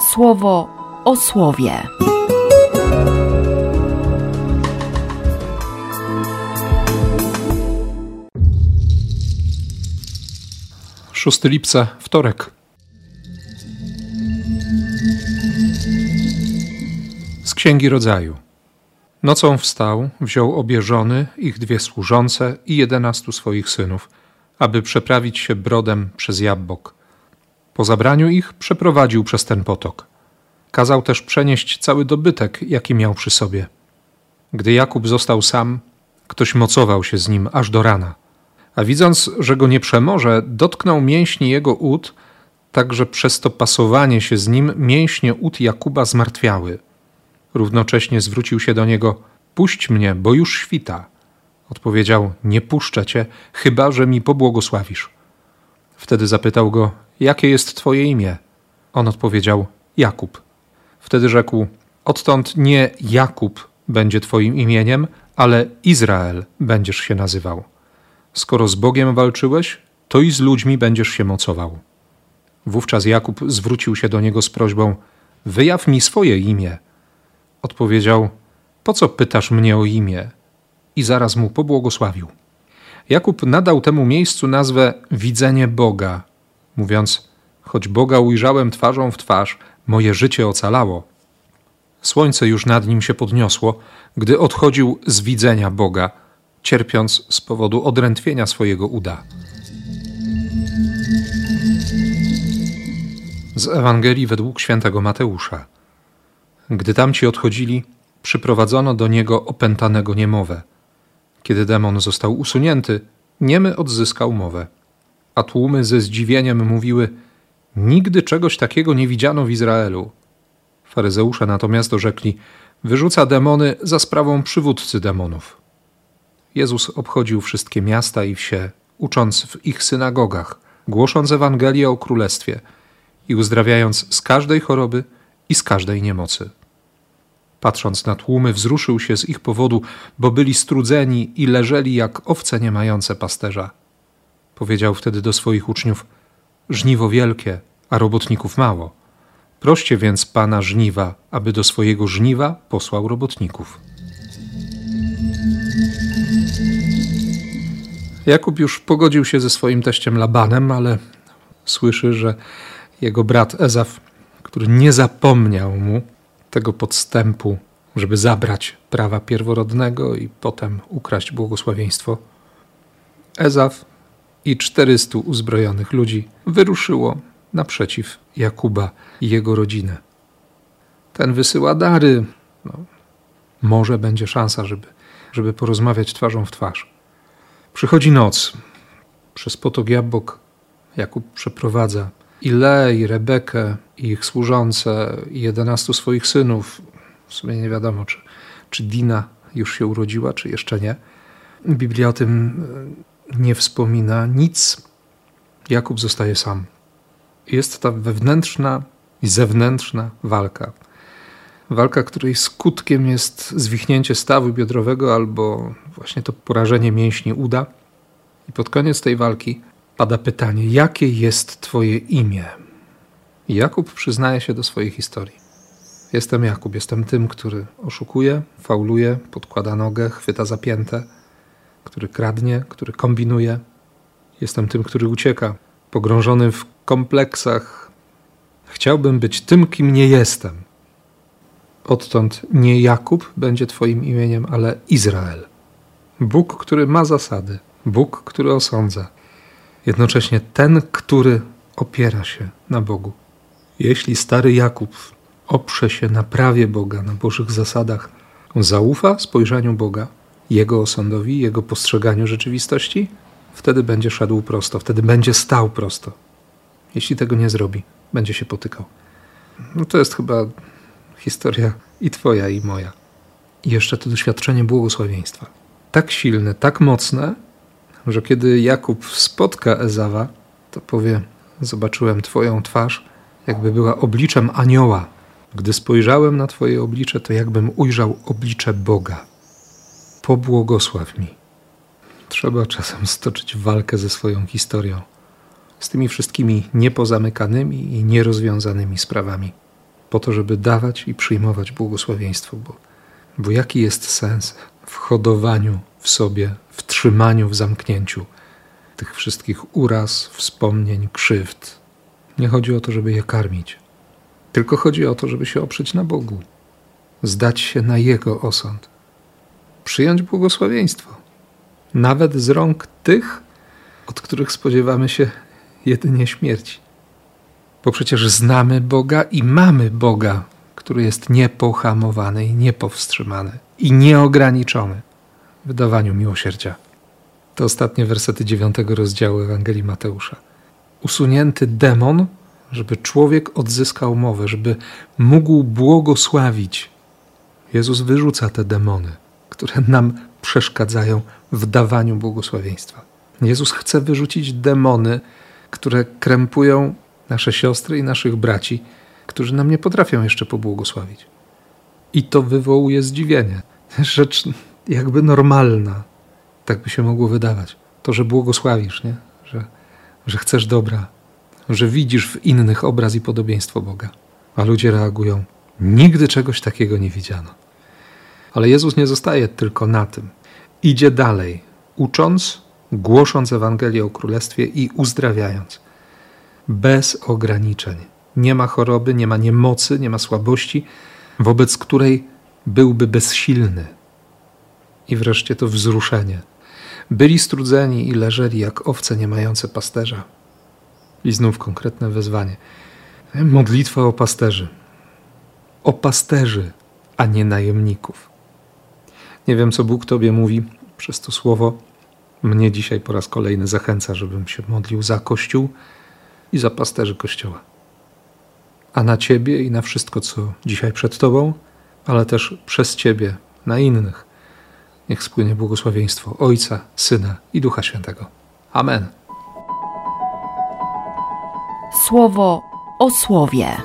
słowo o słowie. 6 lipca, wtorek. Z Księgi Rodzaju. Nocą wstał, wziął obie żony, ich dwie służące i jedenastu swoich synów, aby przeprawić się brodem przez Jabbok. Po zabraniu ich przeprowadził przez ten potok. Kazał też przenieść cały dobytek, jaki miał przy sobie. Gdy Jakub został sam, ktoś mocował się z nim aż do rana – a widząc, że go nie przemoże, dotknął mięśni jego ud, tak że przez to pasowanie się z nim mięśnie ud Jakuba zmartwiały. Równocześnie zwrócił się do niego: Puść mnie, bo już świta. Odpowiedział: Nie puszczę cię, chyba że mi pobłogosławisz. Wtedy zapytał go: Jakie jest twoje imię? On odpowiedział: Jakub. Wtedy rzekł: Odtąd nie Jakub będzie twoim imieniem, ale Izrael będziesz się nazywał. Skoro z Bogiem walczyłeś, to i z ludźmi będziesz się mocował. Wówczas Jakub zwrócił się do niego z prośbą: Wyjaw mi swoje imię. Odpowiedział: Po co pytasz mnie o imię? I zaraz mu pobłogosławił. Jakub nadał temu miejscu nazwę Widzenie Boga, mówiąc: Choć Boga ujrzałem twarzą w twarz, moje życie ocalało. Słońce już nad nim się podniosło, gdy odchodził z widzenia Boga cierpiąc z powodu odrętwienia swojego uda. Z Ewangelii według świętego Mateusza. Gdy tamci odchodzili, przyprowadzono do niego opętanego niemowę. Kiedy demon został usunięty, niemy odzyskał mowę. A tłumy ze zdziwieniem mówiły: Nigdy czegoś takiego nie widziano w Izraelu. Faryzeusze natomiast orzekli: Wyrzuca demony za sprawą przywódcy demonów. Jezus obchodził wszystkie miasta i wsie, ucząc w ich synagogach, głosząc Ewangelię o Królestwie i uzdrawiając z każdej choroby i z każdej niemocy. Patrząc na tłumy, wzruszył się z ich powodu, bo byli strudzeni i leżeli jak owce nie mające pasterza. Powiedział wtedy do swoich uczniów: Żniwo wielkie, a robotników mało. Proście więc pana żniwa, aby do swojego żniwa posłał robotników. Jakub już pogodził się ze swoim teściem Labanem, ale słyszy, że jego brat Ezaf, który nie zapomniał mu tego podstępu, żeby zabrać prawa pierworodnego i potem ukraść błogosławieństwo, Ezaf i 400 uzbrojonych ludzi wyruszyło naprzeciw Jakuba i jego rodziny. Ten wysyła dary. No, może będzie szansa, żeby, żeby porozmawiać twarzą w twarz. Przychodzi noc. Przez potok Jabłok Jakub przeprowadza i Le, i Rebekę, i ich służące, i jedenastu swoich synów. W sumie nie wiadomo, czy, czy Dina już się urodziła, czy jeszcze nie. Biblia o tym nie wspomina nic. Jakub zostaje sam. Jest ta wewnętrzna i zewnętrzna walka. Walka, której skutkiem jest zwichnięcie stawu biodrowego albo właśnie to porażenie mięśni uda. I pod koniec tej walki pada pytanie: jakie jest Twoje imię? Jakub przyznaje się do swojej historii. Jestem Jakub, jestem tym, który oszukuje, fauluje, podkłada nogę, chwyta zapięte, który kradnie, który kombinuje. Jestem tym, który ucieka, pogrążony w kompleksach. Chciałbym być tym, kim nie jestem. Odtąd nie Jakub będzie Twoim imieniem, ale Izrael. Bóg, który ma zasady, Bóg, który osądza, jednocześnie ten, który opiera się na Bogu. Jeśli stary Jakub oprze się na prawie Boga, na Bożych zasadach, zaufa spojrzeniu Boga, Jego osądowi, Jego postrzeganiu rzeczywistości, wtedy będzie szedł prosto, wtedy będzie stał prosto. Jeśli tego nie zrobi, będzie się potykał. No to jest chyba historia i Twoja, i moja. I jeszcze to doświadczenie błogosławieństwa tak silne, tak mocne, że kiedy Jakub spotka Ezawa, to powie: Zobaczyłem Twoją twarz, jakby była obliczem anioła. Gdy spojrzałem na Twoje oblicze, to jakbym ujrzał oblicze Boga. Pobłogosław mi. Trzeba czasem stoczyć walkę ze swoją historią, z tymi wszystkimi niepozamykanymi i nierozwiązanymi sprawami. po to, żeby dawać i przyjmować błogosławieństwo, bo, bo jaki jest sens w hodowaniu w sobie, w trzymaniu w zamknięciu tych wszystkich uraz, wspomnień, krzywd. Nie chodzi o to, żeby je karmić, tylko chodzi o to, żeby się oprzeć na Bogu, zdać się na Jego osąd, przyjąć błogosławieństwo, nawet z rąk tych, od których spodziewamy się jedynie śmierci. Bo przecież znamy Boga i mamy Boga, który jest niepohamowany i niepowstrzymany i nieograniczony w dawaniu miłosierdzia. To ostatnie wersety dziewiątego rozdziału Ewangelii Mateusza. Usunięty demon, żeby człowiek odzyskał mowę, żeby mógł błogosławić. Jezus wyrzuca te demony, które nam przeszkadzają w dawaniu błogosławieństwa. Jezus chce wyrzucić demony, które krępują nasze siostry i naszych braci, którzy nam nie potrafią jeszcze pobłogosławić. I to wywołuje zdziwienie. Rzecz jakby normalna. Tak by się mogło wydawać. To, że błogosławisz, nie? Że, że chcesz dobra, że widzisz w innych obraz i podobieństwo Boga. A ludzie reagują: Nigdy czegoś takiego nie widziano. Ale Jezus nie zostaje tylko na tym. Idzie dalej, ucząc, głosząc Ewangelię o Królestwie i uzdrawiając. Bez ograniczeń. Nie ma choroby, nie ma niemocy, nie ma słabości, wobec której byłby bezsilny. I wreszcie to wzruszenie. Byli strudzeni i leżeli jak owce nie mające pasterza. I znów konkretne wezwanie. Modlitwa o pasterzy. O pasterzy, a nie najemników. Nie wiem, co Bóg Tobie mówi przez to słowo. Mnie dzisiaj po raz kolejny zachęca, żebym się modlił za Kościół i za pasterzy Kościoła. A na Ciebie i na wszystko, co dzisiaj przed Tobą, ale też przez Ciebie, na innych, niech spłynie błogosławieństwo Ojca, Syna i Ducha Świętego. Amen. Słowo o słowie.